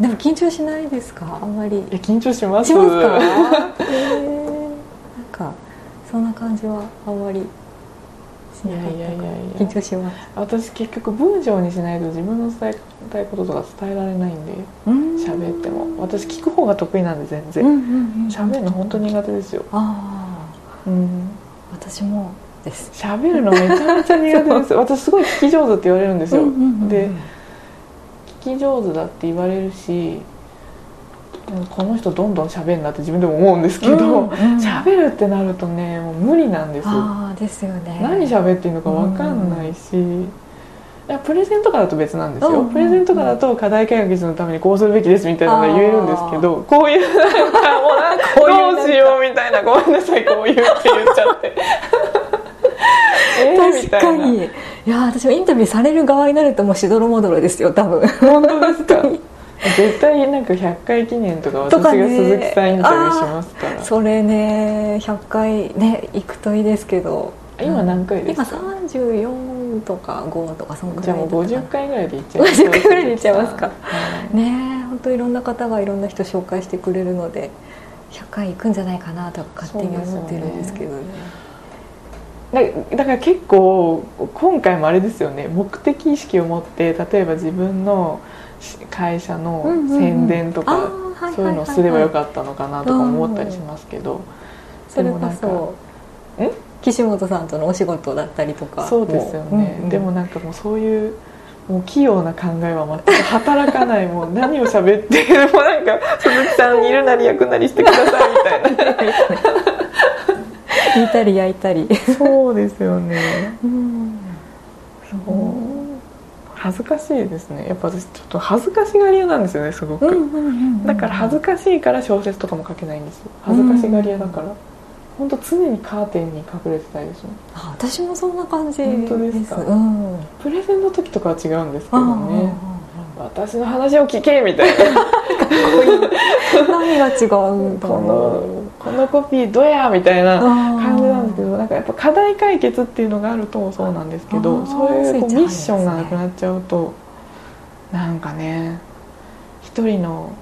でも緊張しないですか？あんまり。緊張します。しますか？えー、なんかそんな感じはあんまりいやいやいやいや。緊張します。私結局文章にしないと自分の伝えたいこととか伝えられないんで喋っても。私聞く方が得意なんで全然。うんうんうん喋るの本当苦手ですよ。あうん。あ私もです。喋るのめちゃめちゃ苦手です。私すごい聞き上手って言われるんですよ、うんうんうんで聞き上手だって言われるしうんこの人どんどん喋んなって自分でも思うんですけどうんうん。喋、るってなるとねもう無理なんですよ。ああですよね。何喋っていいのか分かんないし、いやプレゼンとかだと別なんですよ、うんうんうん。プレゼンとかだと課題解決のためにこうするべきですみたいなのが言えるんですけどこういうなんかどうしようみたいなごめんなさいこういうって言っちゃって。えーみ確かたいいや私もインタビューされる側になるともうしどろもどろですよ多分。本当ですか？絶対なんか100回記念とか私が鈴木さんインタビューしますから、それね100回ね行くといいですけど。今何回です今か34とか5とかそのぐじゃあもうらいだったかな50回ぐらいでいっちゃいます50回ぐらいでいっちゃいますか？はい。ねえ本当いろんな方がいろんな人紹介してくれるので100回行くんじゃないかなとか勝手に思ってるんですけど。ねだだから結構今回もあれですよね。目的意識を持って例えば自分のし会社のうんうんうん。宣伝とかあーはいはいはいはい。そういうのをすればよかったのかなとか思ったりしますけど。それこでもなんかそん？岸本さんとのお仕事だったりとかそうですよね、うんうん。でもなんかもうそういうもう器用な考えは全く働かない。もう何を喋ってもうなんか鈴木さんいるなり役なりしてくださいみたいな 煮たり焼いたり。そうですよね。うん。そう。恥ずかしいですね。やっぱ私ちょっと恥ずかしがり屋なんですよねすごく、うんうんうんうん。だから恥ずかしいから小説とかも書けないんですよ。恥ずかしがり屋だから、本当常にカーテンに隠れてたいです。もんあ私もそんな感じ本当ですか？うん。プレゼンの時とかは違うんですけどね。あ私の話を聞けみたいな。何が違うんだ このコピーどやみたいなう感じなんですけどなんかやっぱ課題解決っていうのがあるとそうなんですけあどー。そういうこうミッションがなくなっちゃうとなんかね一人の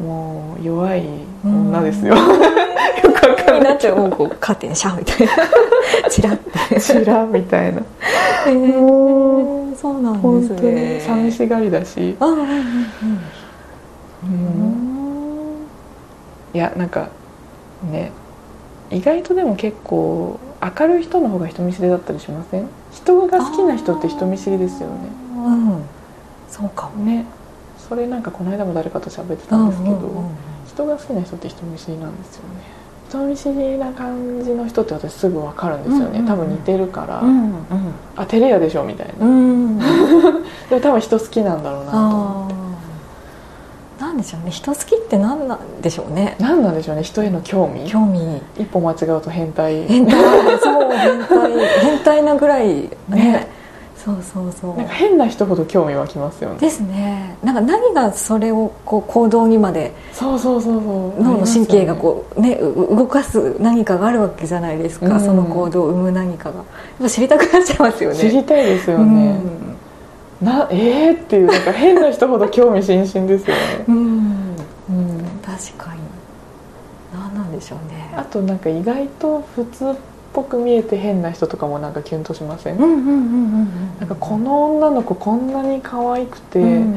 もう弱い女ですよ。よくわかんないになっちゃうもうカーテンシャーみたいなチラッて。チラみたいな。へもーそうなん本です当にね寂しがりだし、あうん。いやなんかね意外とでも結構明るい人の方が人見知りだったりしません？人が好きな人って人見知りですよね。うんそうかも。ね。それなんかこの間も誰かと喋ってたんですけど、うんうんうん人が好きな人って人見知りなんですよね。人見知りな感じの人って私すぐ分かるんですよね、うんうん。うん多分似てるから、うん。あ照れ屋でしょみたいな、うんうん。でも多分人好きなんだろうなと思ってなんでしょうね。人好きって何なんでしょうね。何なんでしょうね。人への興味。興味。一歩間違うと変態。変態。そう変態。変態なぐらいね。ね。そうそうそう。なんか変な人ほど興味湧きますよね。ですね。なんか何がそれをこう行動にまでそうそうそうそう。脳の神経がこうね。う動かす何かがあるわけじゃないですか、うん。その行動を生む何かが。やっぱ知りたくなっちゃいますよね。知りたいですよね、なえーっていうなんか変な人ほど興味津々ですよね、うん、うん、うん、確かに。何なんでしょうね。あとなんか意外と普通っぽく見えて変な人とかもなんかキュンとしません、なんかこの女の子こんなに可愛くて、うん。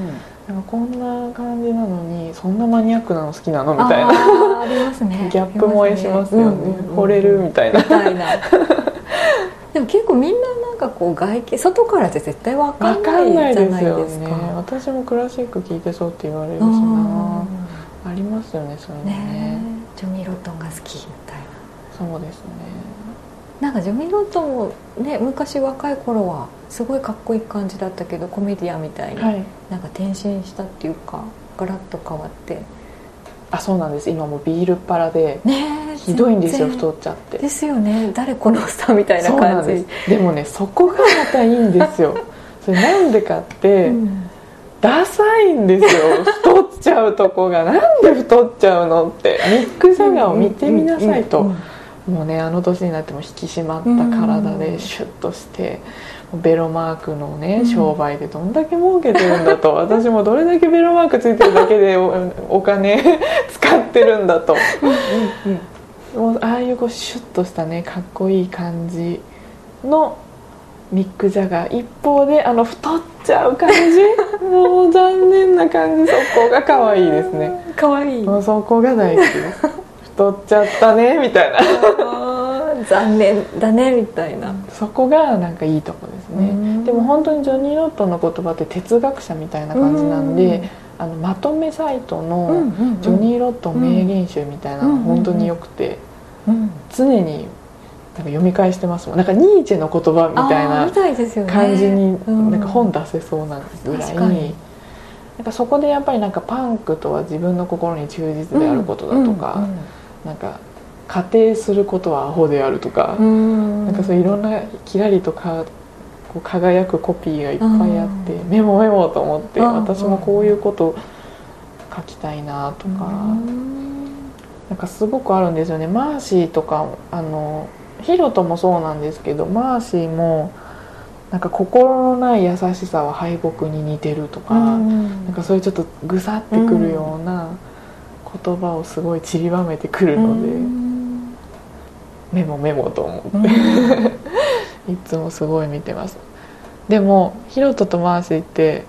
なんかこんな感じなのにそんなマニアックなの好きなの？みたいな。ありますね。ギャップ萌えしますよね、うんうんうん。惚れる？みたいな。みたいな。でも結構みんななんかこう外見外からじゃ絶対わかんなんいじゃないですか。ね。私もクラシック聴いてそうって言われるしうなん。ありますよねそういうのね。ねえ。ジョミー・ロットンが好きみたいそうですね。ななんかジョミー・ロットンもね昔若い頃はすごいかっこいい感じだったけどコメディアンみたいに、はい。なんか転身したっていうかガラッと変わってあそうなんです。今もうビールっ腹でひどいんですよ全然。太っちゃって。ですよね。誰このおっさんみたいな感じ。です。でもねそこがまたいいんですよ。それなんでかって、うん。ダサいんですよ。太っちゃうとこが。なんで太っちゃうのって。ミック・ジャガーを見てみなさいと、もうねあの年になっても引き締まった体でシュッとしてベロマークのね商売でどんだけ儲けてるんだと、私もどれだけベロマークついてるだけでおお金 使ってるんだと。もうああいうこうシュッとしたねかっこいい感じのミック・ジャガー。一方であの太っちゃう感じ。もう残念な感じ。そこが可愛いですね。可愛い。もうそこが大好きです。太っちゃったねみたいな。残念だねみたいな。そこがなんかいいとこですね。でも本当にジョニー・ロットの言葉って哲学者みたいな感じなんであのまとめサイトのジョニー・ロット名言集みたいなの本当によくて常になんか読み返してますもん。なんかニーチェの言葉みたいな感じになんか本出せそうなぐらい。に。なんかそこでやっぱりなんかパンクとは自分の心に忠実であることだとか、なんか仮定することはアホであるとか、なんかそういろんなキラリとかこう輝くコピーがいっぱいあってメモメモと思って私もこういうこと書きたいなとか。なんかすごくあるんですよね。マーシーとかあのヒロトもそうなんですけどマーシーもなんか心のない優しさは敗北に似てるとか、うん、なんかそういうちょっとぐさってくるような言葉をすごい散りばめてくるので、うん、メモメモと思って、うん、いつもすごい見てます。でもヒロトとマーシーって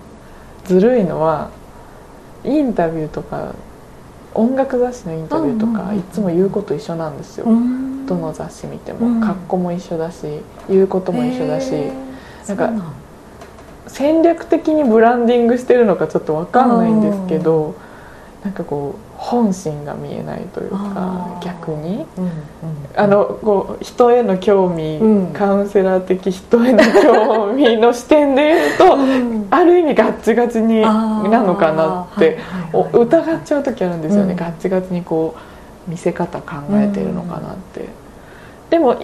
ずるいのはインタビューとか音楽雑誌のインタビューとか、いつも言うこと一緒なんですよ、どの雑誌見ても、格好も一緒だし言うことも一緒だし、なんか戦略的にブランディングしてるのかちょっと分かんないんですけど、なんかこう本心が見えないというか逆に、うんうん、あのこう人への興味、うん、カウンセラー的人への興味の視点で言うと、うん、ある意味ガッチガチになのかなって、疑っちゃう時あるんですよね、ガッチガチにこう見せ方考えてるのかなって。でも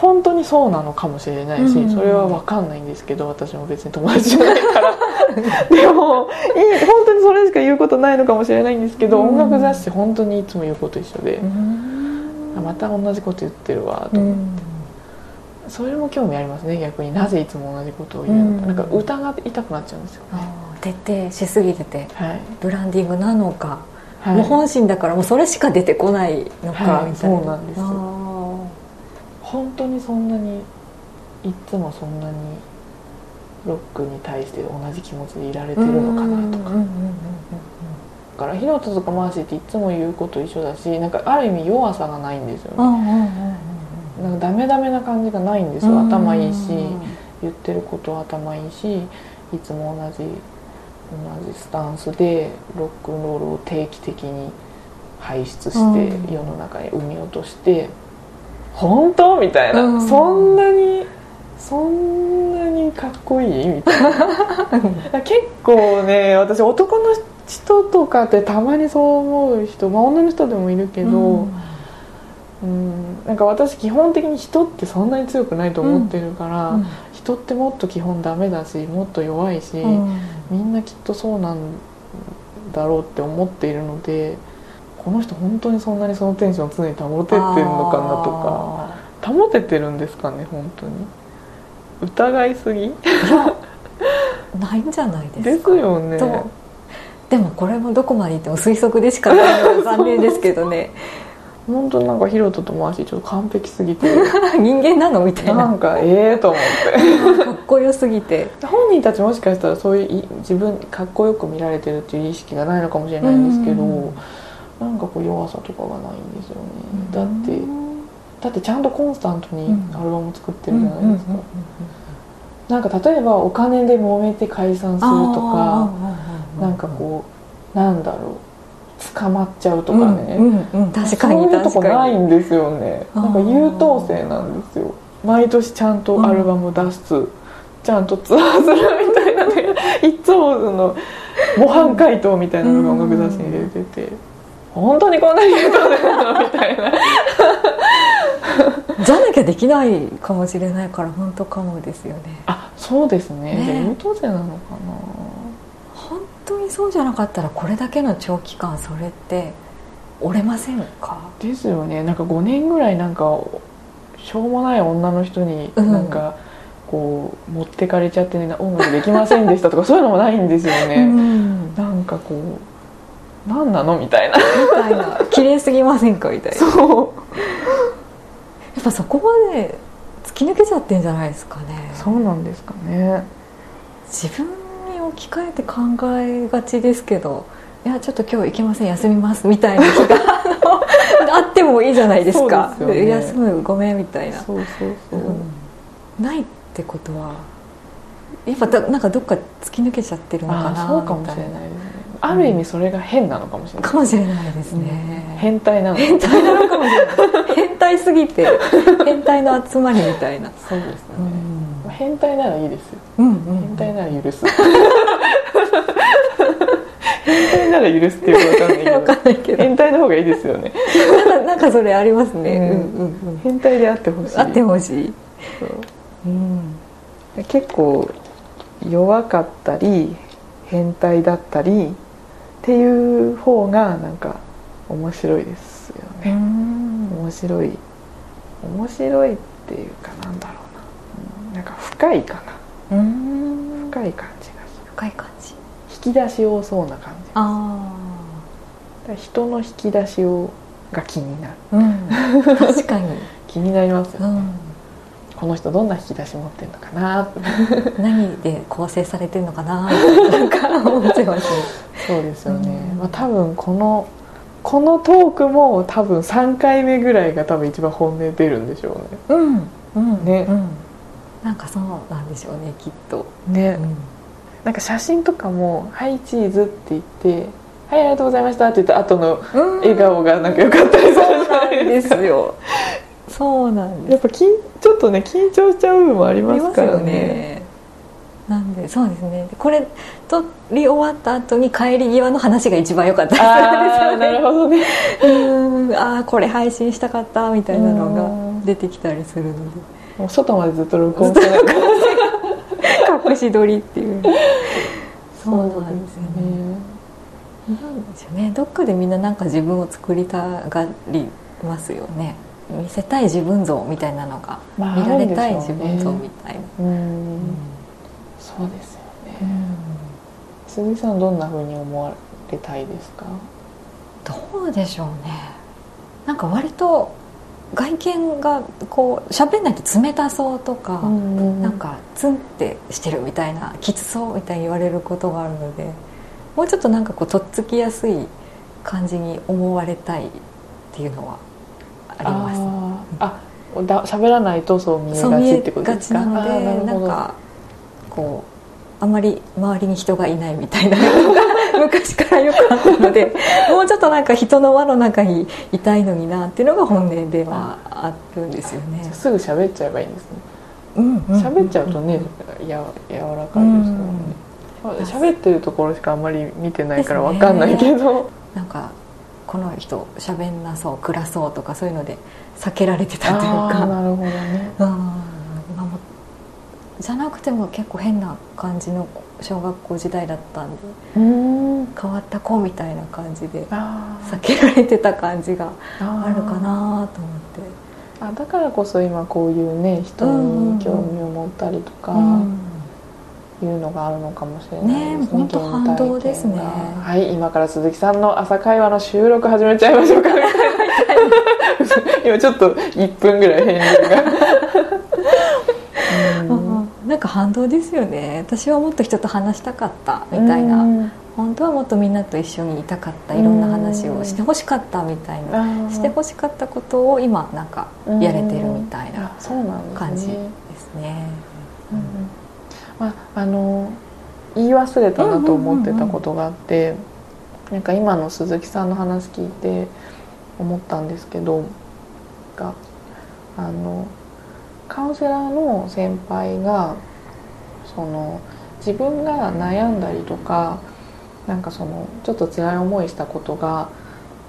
本当にそうなのかもしれないし、それは分かんないんですけど私も別に友達じゃないから。でもいい本当にそれしか言うことないのかもしれないんですけど、音楽雑誌本当にいつも言うこと一緒で、また同じこと言ってるわと思って、それも興味ありますね逆に。なぜいつも同じことを言うのか、なんか疑いたくなっちゃうんですよ。ね徹底しすぎてて、はい、ブランディングなのか、はい、もう本心だからもうそれしか出てこないのか、はい、みたいな。そうなんですよ本当にそんなにいつもそんなにロックに対して同じ気持ちでいられてるのかなとか。だからヒロトとかマーシーっていつも言うこと一緒だしなんかある意味弱さがないんですよね。なんかダメダメな感じがないんですよ。頭いいし言ってることは頭いいしいつも同じ同じスタンスでロックンロールを定期的に排出して世の中に生み落として本当？みたいな、うん、そんなにそんなにかっこいい？みたいな。結構ね私男の人とかってたまにそう思う人、まあ、女の人でもいるけど、うん、うん、なんか私基本的に人ってそんなに強くないと思ってるから、うん、人ってもっと基本ダメだしもっと弱いし、みんなきっとそうなんだろうって思っているので。この人本当にそんなにそのテンション常に保ててるのかなとか保ててるんですかね本当に。疑いすぎ？ないんじゃないですか。ですよね。でもこれもどこまでいっても推測でしかないので残念ですけどね。本当なんかヒロトとマーシーちょっと完璧すぎて。人間なのみたいな。なんかええと思って。かっこよすぎて。本人たちもしかしたらそういう自分かっこよく見られてるっていう意識がないのかもしれないんですけど、なんかこう弱さとかがないんですよね、だってだってちゃんとコンスタントにアルバム作ってるじゃないですか、なんか例えばお金で揉めて解散するとかなんかこうなんだろう。捕まっちゃうとかね、確かにそういうとこないんですよね。なんか優等生なんですよ。毎年ちゃんとアルバム出す、ちゃんとツアーするみたいなね。いつもその模範解答みたいなのが音楽雑誌に出てて。本当にこんなに言うとなのみたいな。じゃなきゃできないかもしれないから本当かもですよね。あそうですね。ね。優等生なのかな。本当にそうじゃなかったらこれだけの長期間それって折れませんか？ですよね。なんか5年ぐらいなんかしょうもない女の人になんか、こう持ってかれちゃってね音楽できませんでしたとかそういうのもないんですよね、うん。なんかこう何なのみたいな。みたいな。綺麗すぎませんか？みたいな。やそう。っぱそこまで突き抜けちゃってんじゃないですかね。そうなんですかね。自分に置き換えて考えがちですけどいやちょっと今日行けません休みますみたいな日があってもいいじゃないですか。ね。休むごめんみたいな、そうそうそう、うん。ないってことはやっぱだなんかどっか突き抜けちゃってるのかなそうかもしれないですねある意味それが変なのかもしれない、かもしれないですね、変態なの。変態なのかもしれない。変態すぎて 変態の集まりみたいな。そうですね、うん。変態ならいいですよ。うんうん変態なら許す。変態なら許すっていうわど。かんないけど。変態の方がいいですよね。なんかなんかそれありますね、うんうんうん。うん変態であってほしい。あってほしい、そう。うん、結構弱かったり変態だったりっていう方がなんか面白いですよね、面白い面白いっていうかなんだろうな、うんなんか深いかな。うん。深い感じがす深い感じ。る引き出し多そうな感じだあから人の引き出しをが気になる。あうん。確かに、気になりますよ、うん、この人どんな引き出し持ってるのかな？何で構成されてるのかな？なんか思っちゃいますねそうですよね、うん。まあ、多分このこのトークも多分3回目ぐらいが多分一番本音出るんでしょうね。うん。うん。ね。うん、なんかそうなんでしょうねきっと、ね、うん。なんか写真とかも「はいチーズ」って言って「はいありがとうございました」って言った後の笑顔がなんか良かったりするじゃないですか。よそうなんですやっぱ緊っとね緊張しちゃう部分もありますからね。ねなんでそうですね。これ撮り終わった後に帰り際の話が一番良かったですああなるほどね。うん。ああこれ配信したかったみたいなのがうん。出てきたりするので。もう外までずっと録音して隠し撮りっていう。そうなんですよね。なんですよね。どっかでみんななんか自分を作りたがりますよね見せたい自分像みたいなのが、まあ見られたい自分像みたいな、うん。そうですよね。鈴木さんどんな風に思われたいですか？どうでしょうね。なんか割と外見がこう喋んないと冷たそうとか、なんかツンってしてるみたいなきつそうみたいに言われることがあるのでもうちょっとなんかこうとっつきやすい感じに思われたいっていうのはあります。あだ喋らないとそう見えがちってことですか？なのでなんかこうあんまり周りに人がいないみたいな。の が昔からよくあったので もうちょっとなんか人の輪の中にいたいのになっていうのが本音ではあるんですよね。すぐ喋っちゃえばいいんですね。うんうん喋っちゃうとねや柔らかいですからね。まあ喋ってるところしかあんまり見てないからわかんないけど、なんかこの人喋んなそう暗そうとかそういうので避けられてたというああかなるほどね。うん今もじゃなくても結構変な感じの小学校時代だったんでうん。変わった子みたいな感じであ避けられてた感じがああるかなと思って。あだからこそ今こういうね人に興味を持ったりとかいうのがあるのかもしれないです。ねね本当反動ですね。がはい今から鈴木さんの朝会話の収録始めちゃいましょうか 今ちょっと1分ぐらい返事が。うん。なんか反動ですよね。私はもっと人と話したかったみたいな。うん。本当はもっとみんなと一緒にいたかったいろんな話をしてほしかったみたいな。してほしかったことを今なんかやれてるみたいな感じですね。うんまあ、あの言い忘れたなと思ってたことがあって、なんか今の鈴木さんの話聞いて思ったんですけどがあのカウンセラーの先輩がその自分が悩んだりとかなんかそのちょっと辛い思いしたことが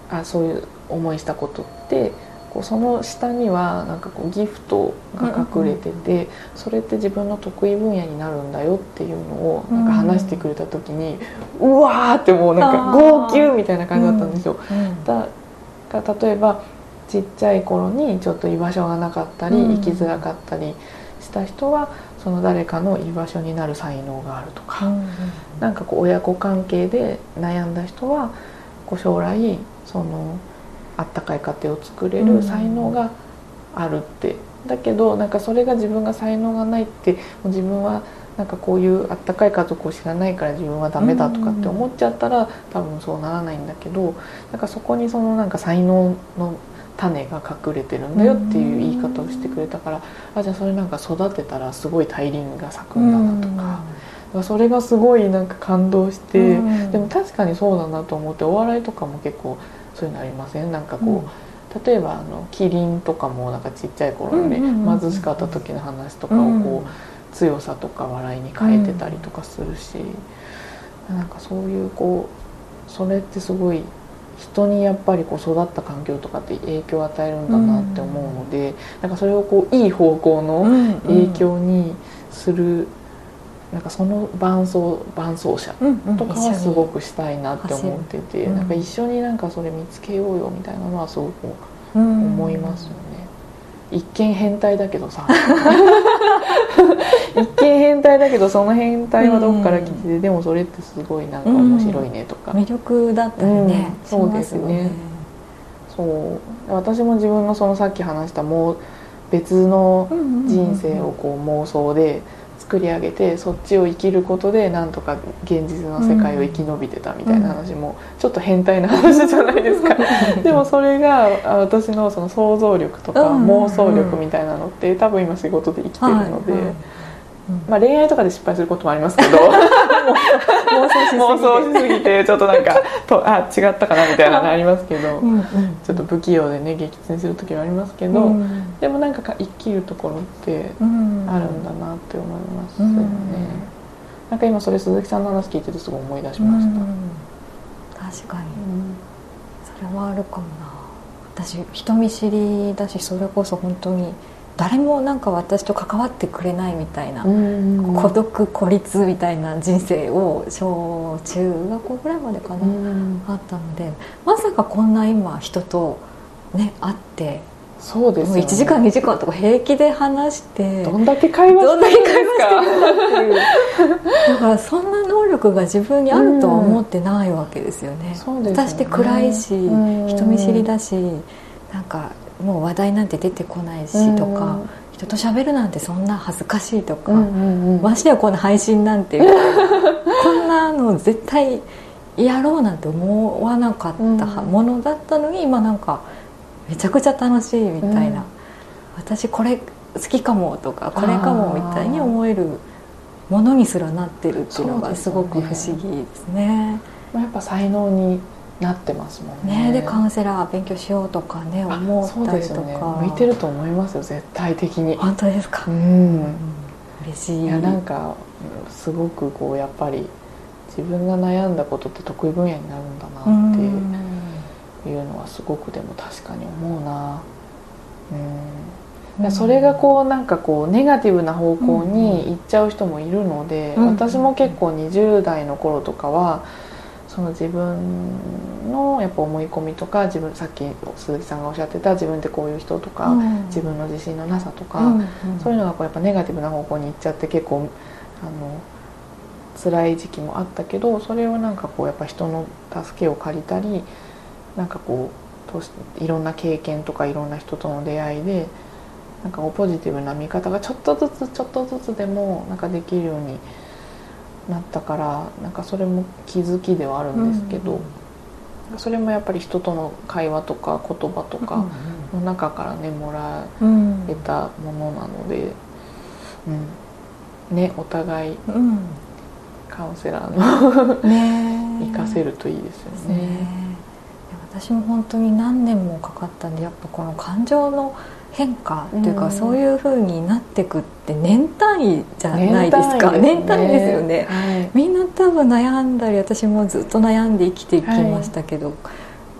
あそういう思いしたことってこうその下にはなんかこうギフトが隠れてて、それって自分の得意分野になるんだよっていうのをなんか話してくれた時に、うわーってもうなんか号泣みたいな感じだったんですよ。うんだが例えばちっちゃい頃にちょっと居場所がなかったり、うん生きづらかったりした人はその誰かの居場所になる才能があるとか、うなんかこう親子関係で悩んだ人はこう将来そのあったかい家庭を作れる才能があるって、うん、だけどなんかそれが自分が才能がないって自分はなんかこういうあったかい家族を知らないから自分はダメだとかって思っちゃったら多分そうならないんだけどなんかそこにそのなんか才能の種が隠れてるんだよっていう言い方をしてくれたからあじゃあそれなんか育てたらすごい大輪が咲くんだなとか。それがすごいなんか感動して、でも確かにそうだなと思ってお笑いとかも結構そういうのありません？なんかこう、例えばあのキリンとかもなんかちっちゃい頃にね貧しかった時の話とかをこう強さとか笑いに変えてたりとかするし、うん、なんかそういうこうそれってすごい人にやっぱりこう育った環境とかって影響を与えるんだなって思うので、うん、なんかそれをこういい方向の影響にする、うんうん、なんかその伴走伴走者とかはすごくしたいなって思ってて、うんうん、なんか一緒になんかそれ見つけようよみたいなのはすごく思いますよね。一見変態だけどさ。一見変態だけどその変態はどっから来てて、うん、でもそれってすごいなんか面白いねとか、うん、魅力だったりね、うん、そうですね、ね、そう。私も自分のそのさっき話したもう別の人生をこう妄想で作り上げてそっちを生きることでなんとか現実の世界を生き延びてたみたいな話もちょっと変態な話じゃないですか。でもそれが私のその想像力とか妄想力みたいなのって多分今仕事で生きてるので。まあ、恋愛とかで失敗することもありますけど 妄想しすぎて。ちょっとなんか とあ違ったかなみたいなのありますけどうん、ちょっと不器用でね撃沈する時はありますけど、うん、でもなんか生きるところってあるんだなって思いますよね、うん、なんか今それ鈴木さんの話聞いててすごい思い出しました、確かに、それはあるかもな。私人見知りだしそれこそ本当に誰もなんか私と関わってくれないみたいな、孤独孤立みたいな人生を小中学校ぐらいまでかな、あったのでまさかこんな今人とね会ってそうです、ね、1時間2時間とか平気で話してどんだけ会話してるんですか？だからそんな能力が自分にあるとは思ってないわけですよね、うん、ね。私って暗いし人見知りだしなんかもう話題なんて出てこないしとか、人と喋るなんてそんな恥ずかしいとか、ましてやこの配信なんて こんなの絶対やろうなんて思わなかったものだったのに今なんかめちゃくちゃ楽しいみたいな、私これ好きかもとかこれかもみたいに思えるものにすらなってるっていうのがすごく不思議ですね。やっぱ才能になってますもんね。ねでカウンセラー勉強しようとかね思ったりとか、ね、向いてると思いますよ絶対的に。本当ですか？うん、嬉しい。いやなんかすごくこうやっぱり自分が悩んだことって得意分野になるんだなっていうのはすごくでも確かに思うな。うん。それがこうなんかこうネガティブな方向に行っちゃう人もいるので、私も結構20代の頃とかはその自分のやっぱ思い込みとか自分さっき鈴木さんがおっしゃってた自分ってこういう人とか、うん、自分の自信のなさとか、うんうん、そういうのがこうやっぱネガティブな方向に行っちゃって結構あの辛い時期もあったけどそれをなんかこうやっぱ人の助けを借りたりなんかこういろんな経験とかいろんな人との出会いでなんかポジティブな見方がちょっとずつちょっとずつでもなんかできるようになったからなんかそれも気づきではあるんですけど、うん、それもやっぱり人との会話とか言葉とかの中からねもらえたものなので、うん、ねお互いカウンセラーのね。活かせるといいですよね。ね。私も本当に何年もかかったんでやっぱこの感情の変化というか、うん、そういうふうになってくって年単位じゃないですか。年単位です、ね,、よね、はい、みんな多分悩んだり私もずっと悩んで生きてきましたけど、はい、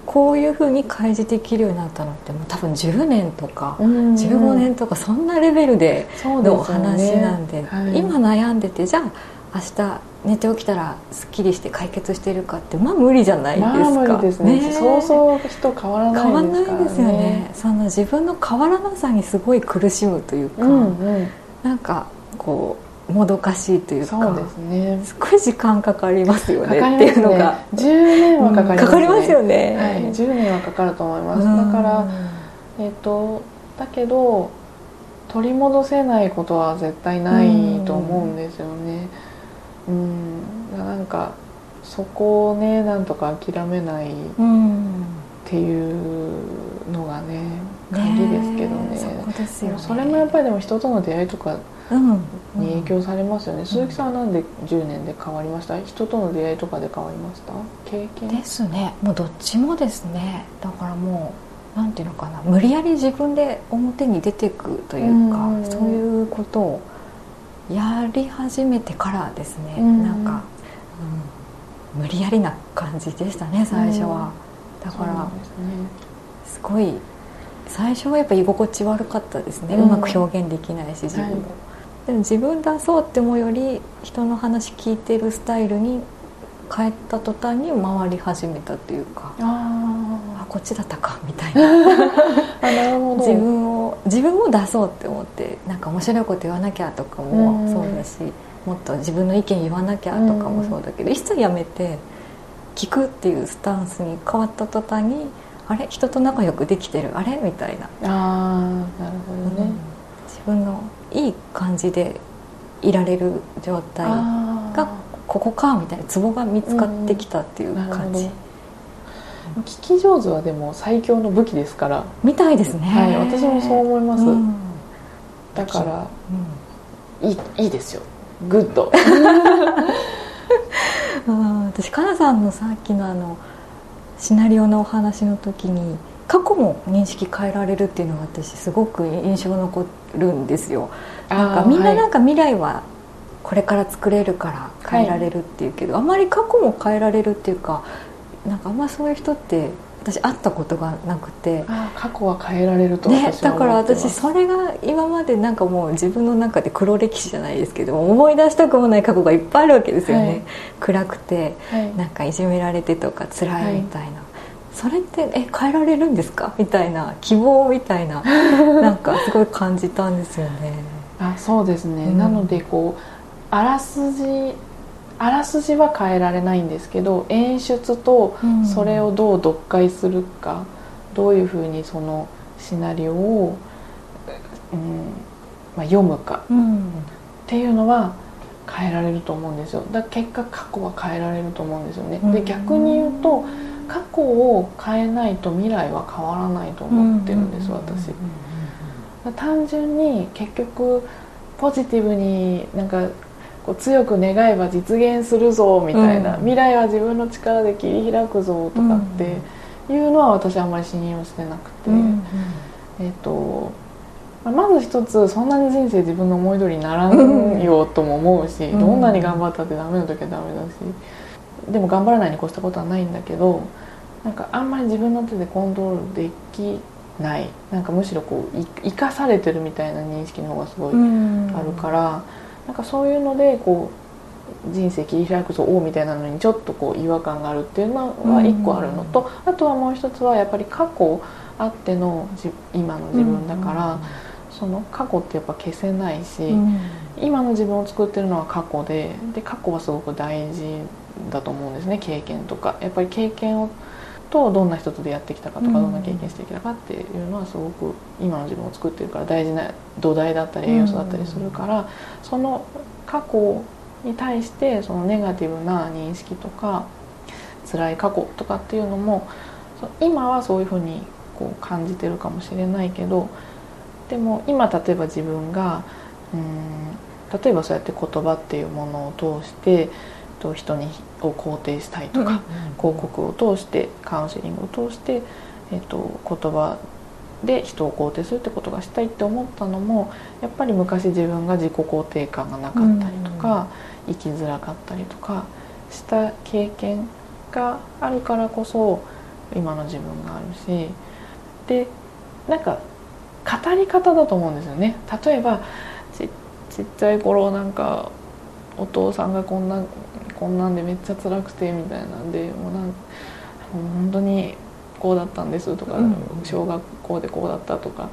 こういうふうに開示できるようになったのってもう多分10年とか、うん、15年とかそんなレベルでのお話なんで、ね。はい、今悩んでてじゃあ明日寝て起きたらすっきりして解決してるかってまあ無理じゃないですか、まあ、無理ですね、ね、そうそう人変わらない、ね、変わらないですよね。その自分の変わらなさにすごい苦しむというか、うんうん、なんかこうもどかしいというかそうですね。すごい時間かかりますよねかかりっていうのが、10年はかかりますね、かかりますよね、はい、10年はかかると思います、うん。だからえっ、とだけど取り戻せないことは絶対ないと思うんですよね。うんなんかそこをねなんとか諦めないっうんていうのがね鍵ですけどね。えそこですよ、ね、それもやっぱりでも人との出会いとかうん。に影響されますよね、鈴木さんはなんで10年で変わりました？人との出会いとかで変わりました？経験？ですね。もうどっちもですね。だからもうなんていうのかな。無理やり自分で表に出ていくというか、うん。そういうことをやり始めてからですね、うん。なんか、うん無理やりな感じでしたね最初は、だからそうなんですねすごい最初はやっぱ居心地悪かったですね、ううんまく表現できないし自分も、はい。でも自分出そうって思うより人の話聞いてるスタイルに変えた途端に回り始めたというかああこっちだったかみたいな。あなるほど。自分を自分も出そうって思ってなんか面白いこと言わなきゃとかもそうだし、もっと自分の意見言わなきゃとかもそうだけど、一切やめて聞くっていうスタンスに変わった途端にあれ？人と仲良くできてる？あれ？みたいな、ああなるほどね、自分のいい感じでいられる状態あがここかみたいなツボが見つかってきたっていう感じ、聞き上手はでも最強の武器ですから。みたいですね。はい私もそう思います。うん。だからうん。いいいいですよ。 Good。うん。私かなさんのさっきのあのシナリオのお話の時に過去も認識変えられるっていうのが私すごく印象残るんですよ。なんかみんななんか未来はこれから作れるから変えられるっていうけど、あまり過去も変えられるっていうかなんかあんまそういう人って私会ったことがなくて。過去は変えられるとね、だから私それが今までなんかもう自分の中で黒歴史じゃないですけど思い出したくもない過去がいっぱいあるわけですよね、はい。暗くてはい。なんかいじめられてとか辛いみたいな、それってえ変えられるんですか？みたいな希望みたいな なんかすごい感じたんですよね。あそうですね、うん。なのでこうあらすじあらすじは変えられないんですけど演出とうん。それをどう読解するか、どういうふうにそのシナリオを、うんまあ、読むかうん。っていうのは変えられると思うんですよ。だから結果過去は変えられると思うんですよね、で逆に言うと過去を変えないと未来は変わらないと思ってるんです、私。単純に結局ポジティブになんかこう強く願えば実現するぞみたいな、うん。未来は自分の力で切り開くぞとかっていうのは私あんまり信用してなくて、うんえっ、とまず一つそんなに人生自分の思い通りにならんよとも思うし、うん。どんなに頑張ったってダメな時はダメだしでも頑張らないに越したことはないんだけどなんかあんまり自分の手でコントロールできない。なんかむしろこうい生かされてるみたいな認識の方がすごいうん。あるから、なんかそういうのでこう人生切り開くぞみたいなのにちょっとこう違和感があるっていうのは一個あるのと、あとはもう一つはやっぱり過去あってのじ今の自分だから、その過去ってやっぱ消せないし、うん。今の自分を作ってるのは過去でで過去はすごく大事だと思うんですね経験とか。やっぱり経験をとどんな人と出会ってきたかとか、うん。どんな経験してきたかっていうのはすごく今の自分を作ってるから大事な土台だったり栄養素だったりするから、その過去に対してそのネガティブな認識とか辛い過去とかっていうのもそ今はそういうふうにこう感じてるかもしれないけどでも今例えば自分がうん例えばそうやって言葉っていうものを通してと人にを肯定したいとか、広告を通してカウンセリングを通して、えっと言葉で人を肯定するってことがしたいって思ったのもやっぱり昔自分が自己肯定感がなかったりとか、生きづらかったりとかした経験があるからこそ今の自分があるしでなんか語り方だと思うんですよね。例えばちちっちゃい頃なんかお父さんがこんなこんなんでめっちゃ辛くてみたいなんでもうなんもう本当にこうだったんですとか、うん。小学校でこうだったとか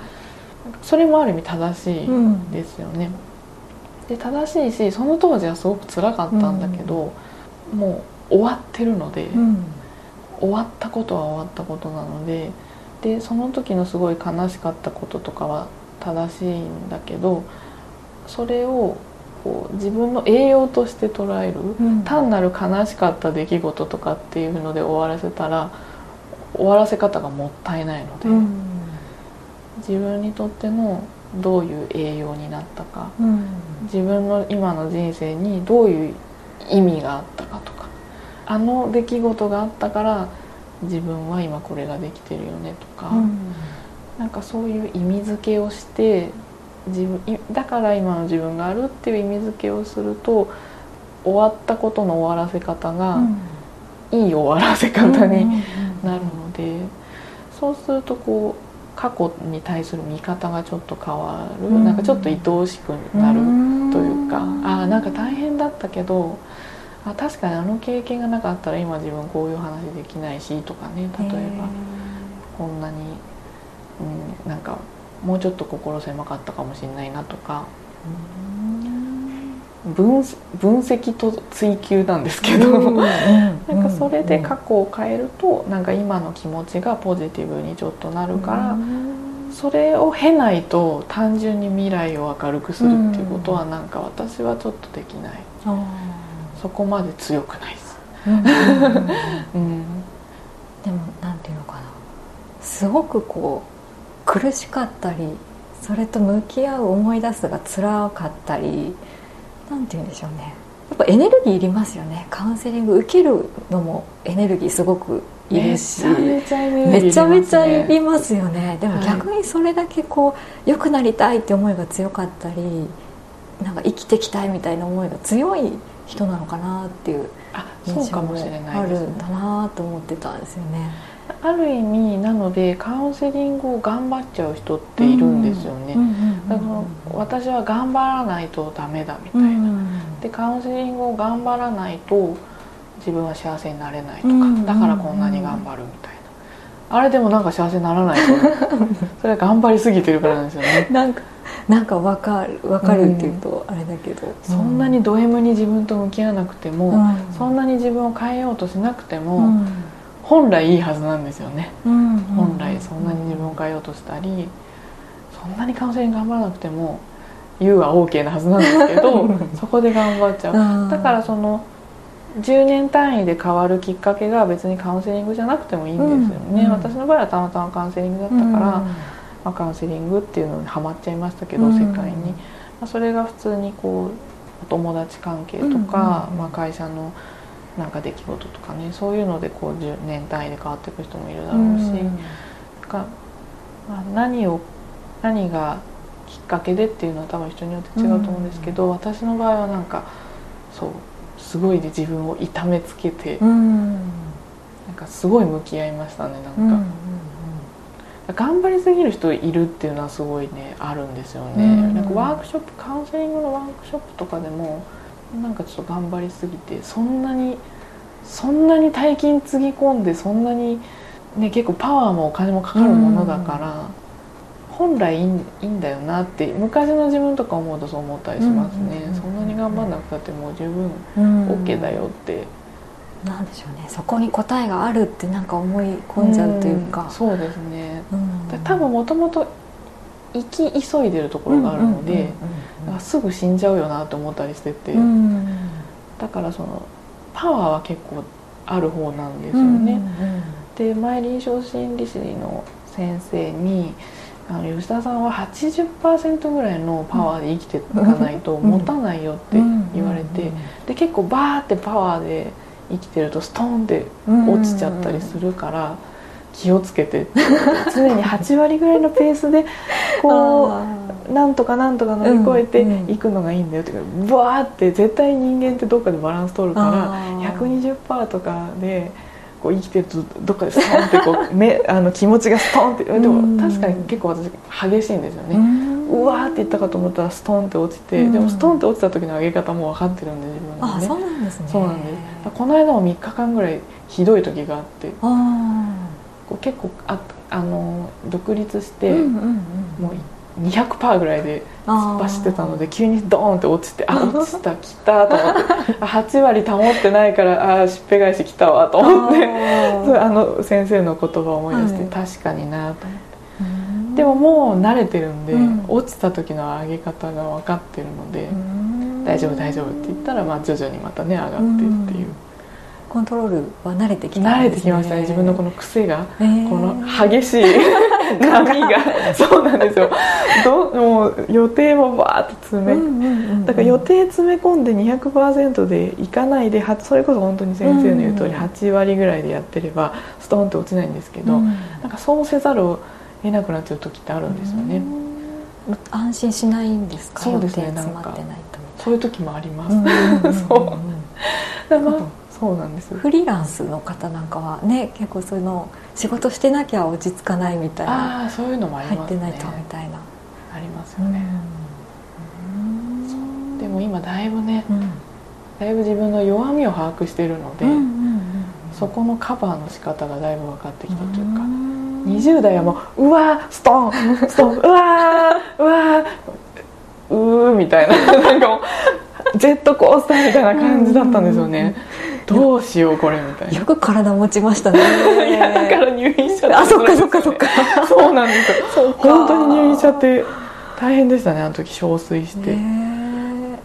それもある意味正しいうん。ですよね。で正しいしその当時はすごく辛かったんだけど、うん、もう終わってるので、うん、終わったことは終わったことなのででその時のすごい悲しかったこととかは正しいんだけどそれをこう自分の栄養として捉える、うん、単なる悲しかった出来事とかっていうので終わらせたら終わらせ方がもったいないので、うん、自分にとってのどういう栄養になったか、うん、自分の今の人生にどういう意味があったかとかあの出来事があったから自分は今これができてるよねとか、うん、なんかそういう意味付けをして自分だから今の自分があるっていう意味付けをすると終わったことの終わらせ方が、うん、いい終わらせ方になるので、そうするとこう過去に対する見方がちょっと変わる、うん、なんかちょっと愛おしくなるというか、うん、ああなんか大変だったけどあ確かにあの経験がなかったら今自分こういう話できないしとかね例えばこんなに、うん、なんかもうちょっと心狭かったかもしれないなとか。分分析と追求なんですけど、なんかそれで過去を変えるとなんか今の気持ちがポジティブにちょっとなるから、それを経ないと単純に未来を明るくするっていうことはなんか私はちょっとできない、そこまで強くないです、うん、でもなんていうのかな。すごくこう苦しかったりそれと向き合う思い出すが辛かったりなんて言うんでしょうね。やっぱエネルギーいりますよね。カウンセリング受けるのもエネルギーすごくいるしめちゃめちゃいりますよね。でも逆にそれだけこう良くなりたいって思いが強かったりなんか生きていきたいみたいな思いが強い人なのかなっていう印象もあるんだなと思ってたんですよね。ある意味なのでカウンセリングを頑張っちゃう人っているんですよね。だから私は頑張らないとダメだみたいな。でカウンセリングを頑張らないと自分は幸せになれないとか、だからこんなに頑張るみたいな。あれでもなんか幸せにならないと それは頑張りすぎてるからなんですよね。なんかなんか分かる分かるっていうとあれだけど、うん、そんなにド M に自分と向き合わなくても、うん、そんなに自分を変えようとしなくても、うん、本来いいはずなんですよね、本来そんなに自分を変えようとしたりそんなにカウンセリング頑張らなくても言うは OK なはずなんですけど そこで頑張っちゃう、だからその10年単位で変わるきっかけが別にカウンセリングじゃなくてもいいんですよね、私の場合はたまたまカウンセリングだったから、まあ、カウンセリングっていうのにはまっちゃいましたけど、世界に、まあ、それが普通にこうお友達関係とか、まあ、会社のなんか出来事とかねそういうのでこう10年単位で変わっていく人もいるだろうし、うん、かまあ、何を何がきっかけでっていうのは多分人によって違うと思うんですけど、うん、私の場合はなんかそうすごいで自分を痛めつけて、うん、なんかすごい向き合いましたねなんか、頑張りすぎる人いるっていうのはすごいねあるんですよね、なんかワークショップカウンセリングのワークショップとかでもなんかちょっと頑張りすぎてそんなにそんなに大金つぎ込んでそんなに、ね、結構パワーもお金もかかるものだから、本来いいいいんだよなって昔の自分とか思うとそう思ったりしますね、そんなに頑張んなくたってもう十分 OK だよって。なんでしょうね。そこに答えがあるってなんか思い込んじゃうというか、うそうですね、多分もともと生き急いでるところがあるので、すぐ死んじゃうよなと思ったりしてて、だからそのパワーは結構ある方なんですよね。で前臨床心理士の先生にあの吉田さんは80%ぐらいのパワーで生きていかないと持たないよって言われてで結構バーってパワーで生きてるとストンって落ちちゃったりするから。気をつけて常に8割ぐらいのペースでこうなんとかなんとか乗り越えていくのがいいんだよっていうかブワーって絶対人間ってどっかでバランス取るから120%とかで。こう生きてるとどっかでストンってこう 目あの気持ちがストンってでも確かに結構私激しいんですよね。うわーっていったかと思ったらストンって落ちてでもストンって落ちた時の上げ方も分かってるんで自分でね。そうなんですね。そうなんです。この間も3日間ぐらいひどい時があってこう結構ああの独立して、もう200%ぐらいで突っ走ってたので急にドーンって落ちてあ 落ちた来たと思って。あ8割保ってないからあしっぺ返し来たわと思って。あの先生の言葉を思い出して、はい、確かになと思って。でももう慣れてるんで、うん、落ちた時の上げ方が分かってるので「大丈夫大丈夫」って言ったら、まあ、徐々にまたね上がってっていう。コントロールは慣れてきた、ね、慣れてきましたね。自分のこの癖が、えー、この激しい 波が。そうなんですよ。どもう予定もバーッと詰め、うんうんうんうん、だから予定詰め込んで200%でいかないでそれこそ本当に先生の言う通り8割ぐらいでやってればストーンって落ちないんですけど、うん、なんかそうせざるを得なくなっちゃう時ってあるんですよね、安心しないんですか？そうですねなんかそういう時もあります、うんうんうんうん、そう。だからそうなんです。フリーランスの方なんかはね結構その仕事してなきゃ落ち着かないみたいなあそういうのもありますね。入ってないとみたいな。ありますよね、でも今だいぶね、うん、だいぶ自分の弱みを把握しているので、うんうんうん、そこのカバーの仕方がだいぶ分かってきたというか、20代はもううわストンストンうわうわうーみたいななんかもうジェットコースターみたいな感じだったんですよね、どうしようこれみたいな。よく体持ちましたね。いやだから入院しちゃってあそっかそっかそっか。そうなんですよ。本当に入院しちゃって大変でしたねあの時憔悴して。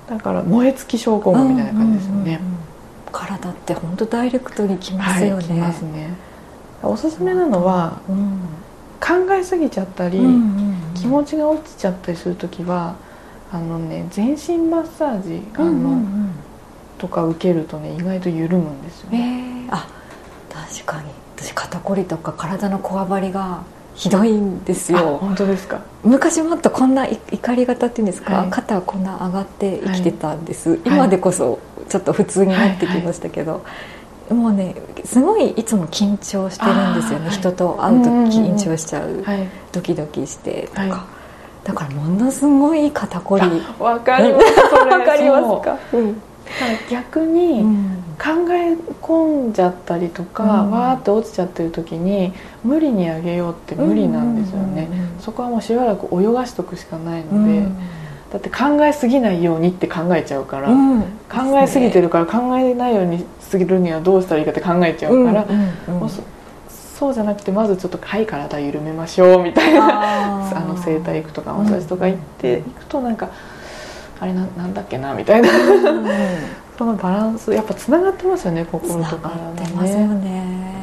だから燃え尽き症候群みたいな感じですよね、うんうんうん、体って本当ダイレクトにきますよね、はい、きますね。おすすめなのは、うん、考えすぎちゃったり、うんうんうん、気持ちが落ちちゃったりする時はあのね全身マッサージあの、うんうんうんとか受けるとね意外と緩むんですよね、えー、あ確かに。私肩こりとか体のこわばりがひどいんですよ。本当ですか？昔もっとこんな怒り方っていうんですか、はい、肩はこんな上がって生きてたんです、はい、今でこそちょっと普通になってきましたけど、はい。はい、もうねすごいいつも緊張してるんですよね、人と会うと緊張しちゃう、ドキドキしてとか、だからものすごい肩こり。わかります わかりますか、うん逆に考え込んじゃったりとか、うん、わーって落ちちゃってる時に無理にあげようって無理なんですよね、そこはもうしばらく泳がしとくしかないので、うん、だって考えすぎないようにって考えちゃうから、うん、考えすぎてるから考えないようにするにはどうしたらいいかって考えちゃうから、もうそうじゃなくてまずちょっと「はい体緩めましょう」みたいな あの整体行くとかマッサージとか行って行くとなんか。あれななんだっけなみたいな、うん、そのバランスやっぱつながってますよね心とかね。ってますよね。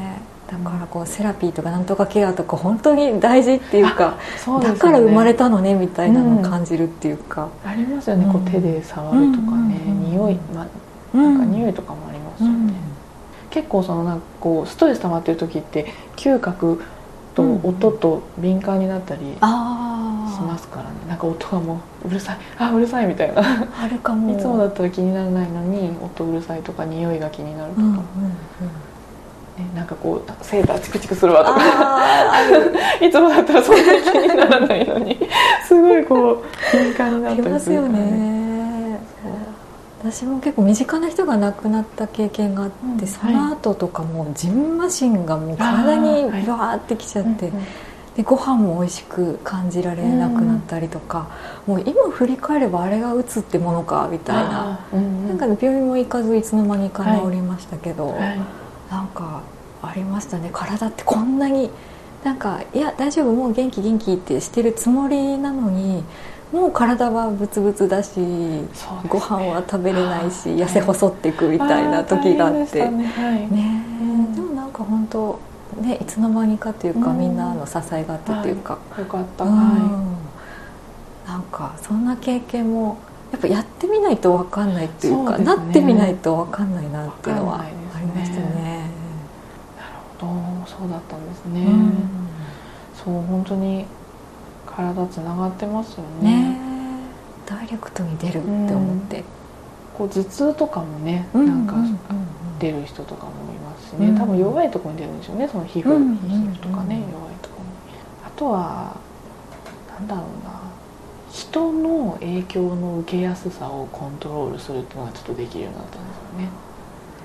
だからこうセラピーとかなんとかケアとか本当に大事っていうか、ね、だから生まれたのねみたいなのを感じるっていうか、うん、ありますよね、こう手で触るとかね、匂い、まあ、なんか匂いとかもありますよね、結構そのなんかこうストレス溜まってる時って嗅覚と音と敏感になったりしますからね、なんか音がもううるさい。あうるさいみたいな。あるかも。いつもだったら気にならないのに音うるさいとか匂いが気になるとか、うんうんうん。ね、なんかこうセーターチクチクするわとか。いつもだったらそんなに気にならないのに。すごいこう敏感になったりするからね。私も結構身近な人が亡くなった経験があって、うん、その後とかもジンマシンがもう体にバーってきちゃって、はい、でご飯も美味しく感じられなくなったりとか、うん、もう今振り返ればあれがうつってものかみたいな、うん、なんか病院も行かずいつの間にか治りましたけど、はいはい、なんかありましたね。体ってこんなになんかいや大丈夫もう元気元気ってしてるつもりなのにもう体はブツブツだし、ね、ご飯は食べれないし痩せ細っていくみたいな時があって。ね、ねでもなんか本当ねいつの間にかというか、みんなの支えがあってというか、よかった、はい、なんかそんな経験もやっぱやってみないと分かんないっていうか、ね、なってみないと分かんないなっていうのはありましたね。なるほど。そうだったんですね。うん、そう本当に体つながってますよね、ね、ダイレクトに出るって思って、うん、こう頭痛とかもね、うん、なんか出る人とかもいますしね、うん、多分弱いところに出るんでしょうね。その皮膚、皮膚とかね弱いところに。あとはなんだろうな。人の影響の受けやすさをコントロールするっていうのがちょっとできるようになったんですよね。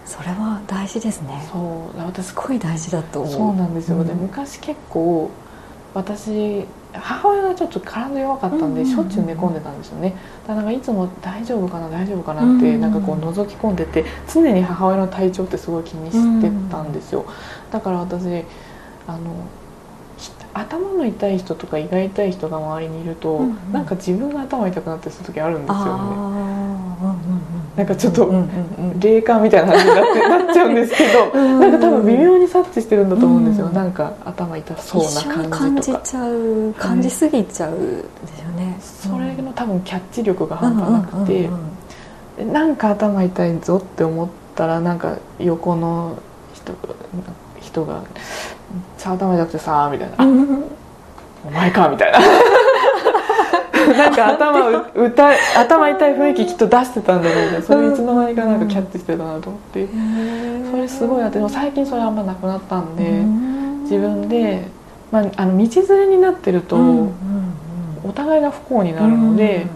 それは大事ですね。そう。私すごい大事だと思う。そうなんですよ、で昔結構私母親がちょっと体弱かったんでしょっちゅう寝込んでたんですよね。だからいつも大丈夫かな大丈夫かなってなんかこう覗き込んでて常に母親の体調ってすごい気にしてたんですよ。だから私あの頭の痛い人とか胃が痛い人が周りにいると、うんうん、なんか自分が頭痛くなってする時あるんですよね、なんかちょっと霊感みたいな感じになってなっちゃうんですけど なんか多分微妙に察知してるんだと思うんですよ、うん、なんか頭痛そうな感じとか。感じちゃう感じすぎちゃうですよね、それの多分キャッチ力が半端なくて、なんか頭痛いぞって思ったらなんか横の人人が「さあ頭痛くてさ」みたいな「お前か」みたいな なんか頭歌頭痛い雰囲気きっと出してたんだけどそれいつの間にかなんかキャッチしてたなと思って。それすごいあってでも最近それあんまなくなったんで自分で、まあ、あの道連れになってるとお互いが不幸になるので。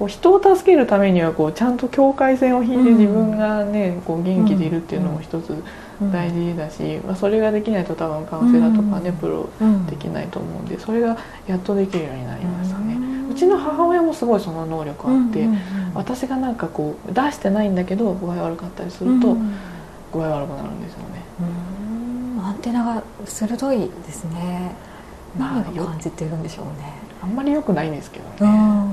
こう人を助けるためにはこうちゃんと境界線を引いて自分がねこう元気でいるっていうのも一つ大事だし、まあ、それができないと多分カウンセラーとかねプロできないと思うんでそれがやっとできるようになりましたね。うちの母親もすごいその能力あって、私がなんかこう出してないんだけど具合悪かったりすると具合悪くなるんですよね。アンテナが鋭いですね。何を感じてるんでしょうね。あんまり良くないんですけどね。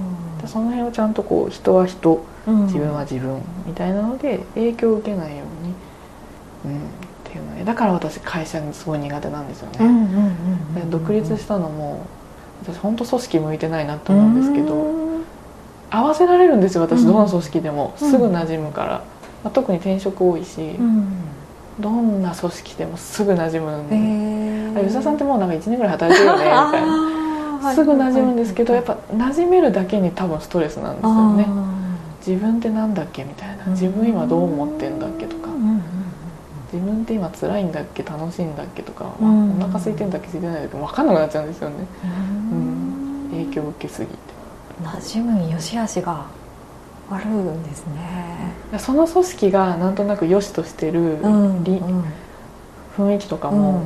その辺をちゃんとこう人は人、自分は自分みたいなので影響を受けないように、うん、っていうのでだから私会社にすごい苦手なんですよね。独立したのも私本当組織向いてないなと思うんですけど、合わせられるんですよ私どの組織でも、すぐ馴染むから、まあ、特に転職多いし。どんな組織でもすぐ馴染むんで、吉田さんってもうなんか1年ぐらい働いてるよね みたいな。すぐ馴染むんですけどやっぱ馴染めるだけに多分ストレスなんですよね。自分ってなんだっけみたいな。自分今どう思ってんだっけとか自分って今辛いんだっけ楽しいんだっけとか、お腹空いてんだっけ空いてないんだっけ分かんなくなっちゃうんですよね、うん、影響を受けすぎて。馴染むに良し悪しがあるんですね。その組織がなんとなく良しとしてる、うんうん、雰囲気とかも、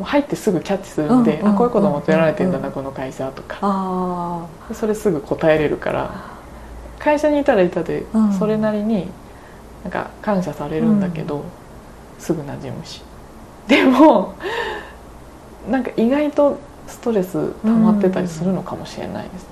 入ってすぐキャッチするんで、あこういうこと求められてんだな、この会社とか。それすぐ答えれるから会社にいたらいたで、それなりになんか感謝されるんだけど、すぐ馴染むしでもなんか意外とストレス溜まってたりするのかもしれないですね。